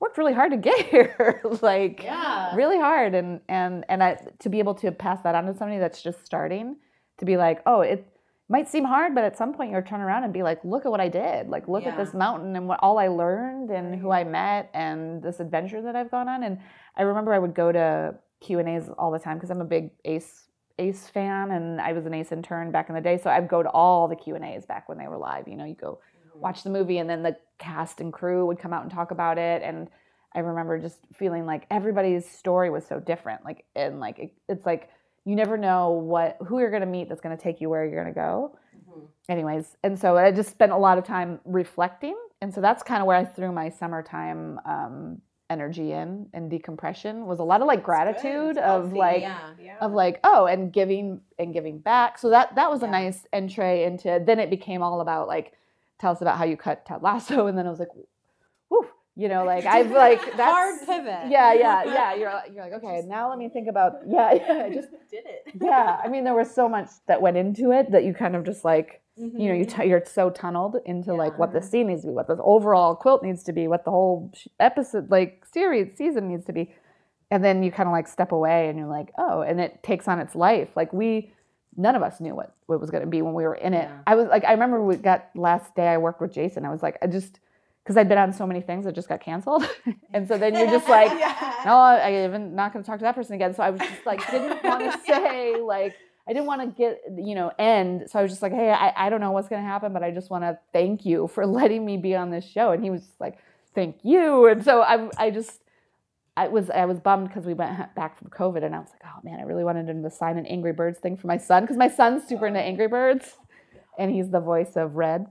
worked really hard to get <laughs> here, like yeah. really hard. And and and I, to be able to pass that on to somebody that's just starting to be like oh it might seem hard but at some point you'll turn around and be like look at what i did. Like look at this mountain and what all i learned and who i met and this adventure that i've gone on and i remember i would go to q and a's all the time because i'm a big ace ace fan and i was an ace intern back in the day. So i'd go to all the q and a's back when they were live. You know you go watch the movie and then the cast and crew would come out and talk about it. And i remember just feeling like everybody's story was so different. Like and like it, it's like you never know what who you're going to meet that's going to take you where you're going to go anyways and so i just spent a lot of time reflecting. And so that's kind of where i threw my summertime um, energy in and decompression was a lot of like gratitude of like yeah. of like oh and giving and giving back. So that that was a nice entree into then it became all about like tell us about how you cut Ted Lasso and then I was like whew you know like I've <laughs> like that's hard pivot. yeah yeah yeah you're like- you're like okay now let me think about <laughs> yeah yeah I just did it <laughs> yeah I mean there was so much that went into it that you kind of just like you know you Mm-hmm. t- you're so tunneled into like what the scene needs to be what the overall quilt needs to be what the whole episode like series season needs to be and then you kind of like step away and you're like oh and it takes on its life like we none of us knew what, what it was going to be when we were in it. Yeah. i was like i remember we got last day i worked with jason i was like i just because i'd been on so many things that just got canceled. <laughs> And so then you're just like <laughs> no i even not going to talk to that person again. So i was just like didn't <laughs> want to say like i didn't want to get you know end. So i was just like hey i, I don't know what's going to happen but i just want to thank you for letting me be on this show. And he was like thank you. And so i, I just I was I was bummed because we went back from COVID, and I was like, oh man, I really wanted him to sign an Angry Birds thing for my son because my son's super into Angry Birds, and he's the voice of Red,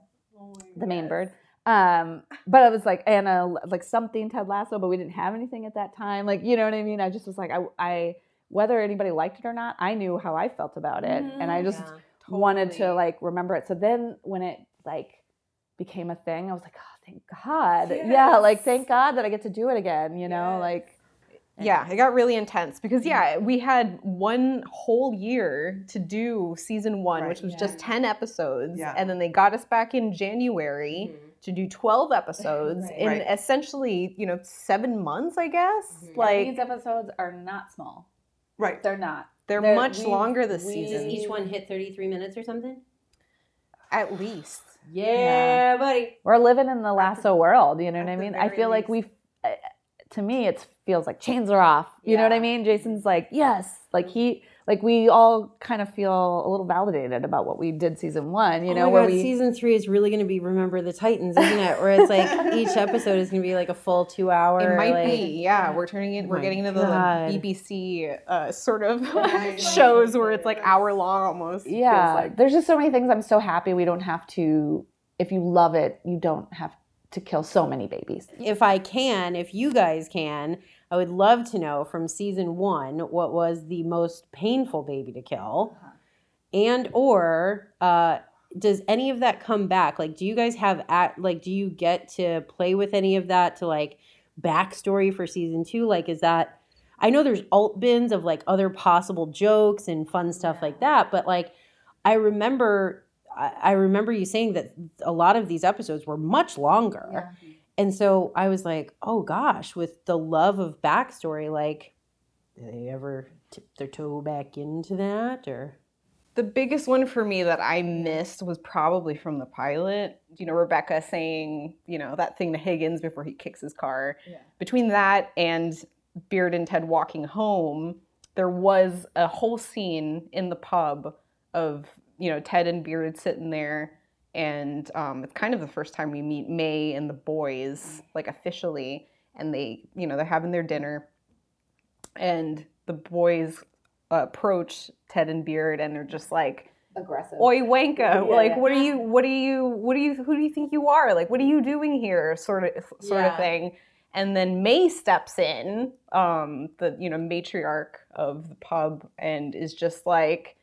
the main bird. Um, but I was like, and uh, like something Ted Lasso, but we didn't have anything at that time. Like, you know what I mean? I just was like, I, I whether anybody liked it or not, I knew how I felt about it, and I just Yeah. wanted to like remember it. So then when it like became a thing, I was like, oh, thank God. Yeah, like thank God that I get to do it again, you know? Like Yeah, it got really intense because mm-hmm. yeah, we had one whole year to do season one, which Right. was just ten episodes, Yeah. and then they got us back in January mm-hmm. to do twelve episodes <laughs> Right. in Right. essentially you know seven months, I guess. these Like these episodes are not small. Right. They're not. they're, they're- much we've- longer this we- Does season, each one hit 33 minutes or something? at least. Yeah, buddy. We're living in the lasso world, you know what I mean? I very feel like we uh, eh, to me it feels like chains are off. You know what I mean? Jason's like, "Yes." Like he like we all kind of feel a little validated about what we did season one. You Oh know, my where God, we season three is really going to be Remember the Titans, isn't it? Where it's like <laughs> each episode is going to be like a full two hour. It might like, be, yeah. We're turning it. Oh we're getting into the like, BBC uh, sort of <laughs> <laughs> shows where it's like hour long almost. yeah. like. There's just so many things. I'm so happy we don't have to. If you love it, you don't have to kill so many babies. If I can, if you guys can, I would love to know from season one what was the most painful baby to kill, and or uh, does any of that come back? Like, do you guys have at like, do you get to play with any of that to like backstory for season two? Like, is that I know there's alt bins of like other possible jokes and fun stuff like that, but like I remember I I remember you saying that a lot of these episodes were much longer. And so I was like, oh gosh, with the love of backstory, like, did they ever tip their toe back into that? Or The biggest one for me that I missed was probably from the pilot. You know, Rebecca saying, you know, that thing to Higgins before he kicks his car. Between that and Beard and Ted walking home, there was a whole scene in the pub of, you know, Ted and Beard sitting there. And um, it's kind of the first time we meet Mae and the boys, like officially. And they, you know, they're having their dinner. And the boys approach Ted and Beard and they're just like, Aggressive. Oi Wanka, like yeah. what are you what are you what are you who do you think you are? Like what are you doing here? Sort of sort Yeah. of thing. And then Mae steps in, um, the you know, matriarch of the pub and is just like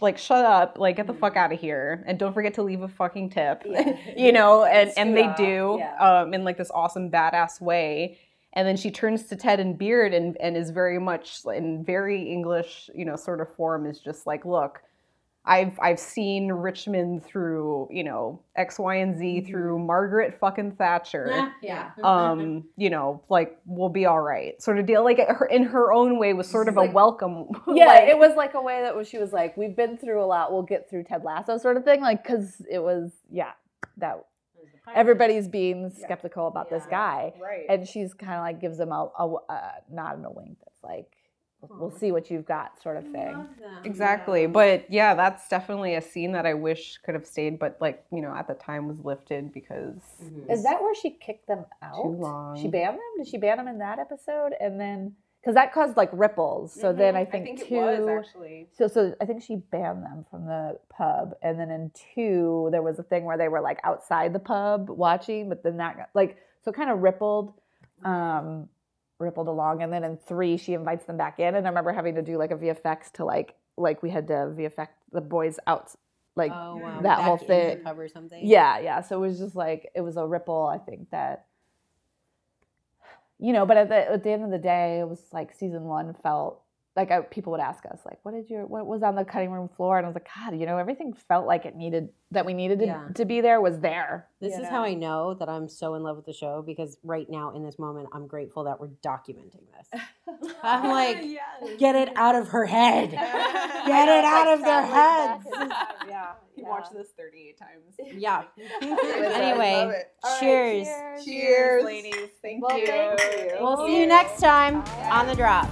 like shut up, like get the fuck out of here. And don't forget to leave a fucking tip. <laughs> you know, and and they do um in like this awesome badass way. And then she turns to Ted and Beard and, and is very much in very English, you know, sort of form is just like, look, I've I've seen Richmond through, you know, X, Y, and Z through Margaret fucking Thatcher. yeah. Um, you know, like we'll be all right, sort of deal. Like her in her own way was sort of a welcome. <laughs> <laughs> Yeah, like, it was like a way that was she was like, "We've been through a lot. We'll get through Ted Lasso," sort of thing. Like, because it was, yeah, that everybody's being skeptical about this guy, right. and she's kind of like gives him a, a, a nod and a wink. That's like, we'll, we'll see what you've got, sort of thing. Exactly. But yeah, that's definitely a scene that I wish could have stayed, but like, you know, at the time was lifted because Is that where she kicked them out? too long. She banned them. Did she ban them in that episode? And then because that caused like ripples. So then I think, two. actually. So, so I think she banned them from the pub, and then in two there was a thing where they were like outside the pub watching, but then that like so it kind of rippled, um, rippled along, and then in three she invites them back in, and I remember having to do like a VFX to like like we had to VFX the boys out, like Oh, wow. that whole Back the thing. or something. Yeah, yeah. So it was just like it was a ripple. I think that you know, but at the at the end of the day, it was like season one felt like I, people would ask us like, "What did your what was on the cutting room floor?" And I was like, "God, you know, everything felt like it needed that we needed to, Yeah. to be there was there." This is know? how I know that I'm so in love with the show because right now in this moment I'm grateful that we're documenting this. <laughs> I'm like, get it out of her head. <laughs> Get it out of their heads. <laughs> yeah, You watched this 38 times. Yeah. love anyway, it. cheers. Cheers, ladies. Thank Well, you. thank you. We'll see you next time on the drop.